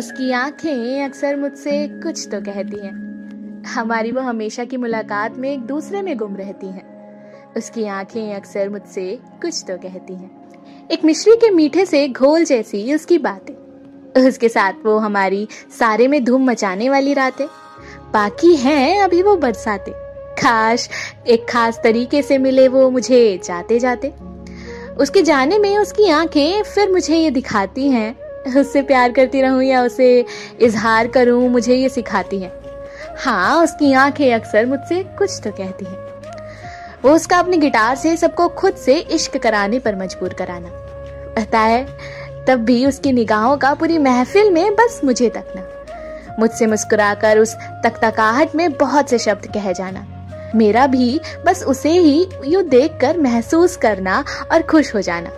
उसकी आँखें अक्सर मुझसे कुछ तो कहती हैं। हमारी वो हमेशा की मुलाकात में एक दूसरे में गुम रहती हैं। उसकी आँखें अक्सर मुझसे कुछ तो कहती हैं। एक मिश्री के मीठे से घोल जैसी उसकी बातें। उसके साथ वो हमारी सारे में धूम मचाने वाली रातें। बाकी हैं अभी वो बरसाते। खास एक खास तरीके से मिले वो मुझे जाते जाते उसके जाने में उसकी आँखें फिर मुझे ये दिखाती हैं उससे प्यार करती रहूँ या उसे इजहार करूँ, मुझे ये सिखाती है। हाँ उसकी आँखें अक्सर मुझसे कुछ तो कहती हैं। वो उसका अपने गिटार से सबको खुद से इश्क कराने पर मजबूर कराना। कहता है, तब भी उसकी निगाहों का पूरी महफिल में बस मुझे तकना। मुझसे मुस्कुराकर उस तकतकाहट में बहुत से शब्द कह जाना। मेरा भी बस उसे ही यूँ देखकर महसूस करना और खुश हो जाना।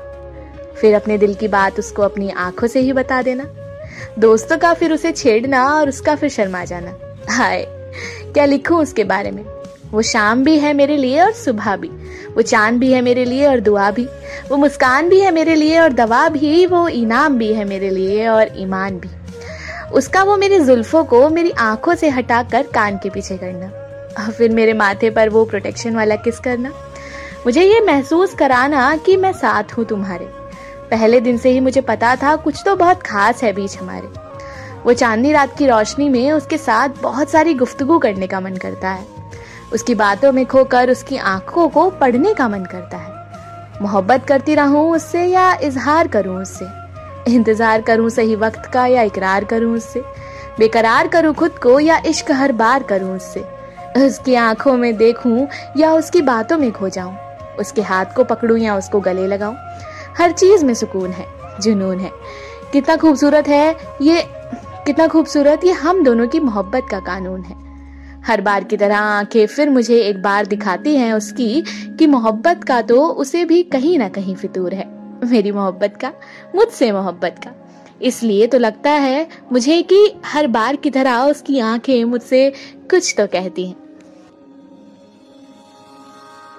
फिर अपने दिल की बात उसको अपनी आँखों से ही बता देना। दोस्तों का फिर उसे छेड़ना और उसका फिर शर्मा जाना। हाय, क्या लिखूं उसके बारे में? वो शाम भी है मेरे लिए और सुबह भी। वो चाँद भी है मेरे लिए और दुआ भी। वो मुस्कान भी है मेरे लिए और दवा भी। वो इनाम भी है मेरे लिए और ईमान भी। उसका वो मेरी जुल्फों को मेरी आँखों से हटाकर कान के पीछे करना। और फिर मेरे माथे पर वो प्रोटेक्शन वाला किस करना? मुझे ये महसूस कराना कि मैं साथ हूँ तुम्हारे। पहले दिन से ही मुझे पता था कुछ तो बहुत खास है बीच हमारे। वो चांदनी रात की रोशनी में उसके साथ बहुत सारी गुफ्तगु करने का मन करता है। उसकी बातों में खोकर उसकी आँखों को पढ़ने का मन करता है। मोहब्बत करती रहूँ उससे या इजहार करूँ उससे? इंतज़ार करूँ सही वक्त का या इकरार करूँ उससे? बेकरार करूँ खुद को या इश्क हर बार करूँ उससे? उसकी आँखों में देखूँ या उसकी बातों में खो जाऊँ? उसके हाथ को पकड़ूं या उसको गले लगाऊँ? हर चीज़ में सुकून है, जुनून है। कितना खूबसूरत है ये, कितना खूबसूरत ये हम दोनों की मोहब्बत का कानून है। हर बार की तरह आँखें फिर मुझे एक बार दिखाती हैं उसकी कि मोहब्बत का तो उसे भी कहीं ना कहीं फितूर है, मेरी मोहब्बत का, मुझसे मोहब्बत का। इसलिए तो लगता है मुझे कि हर बार की तरह उसकी आँखें मुझसे कुछ तो कहती हैं।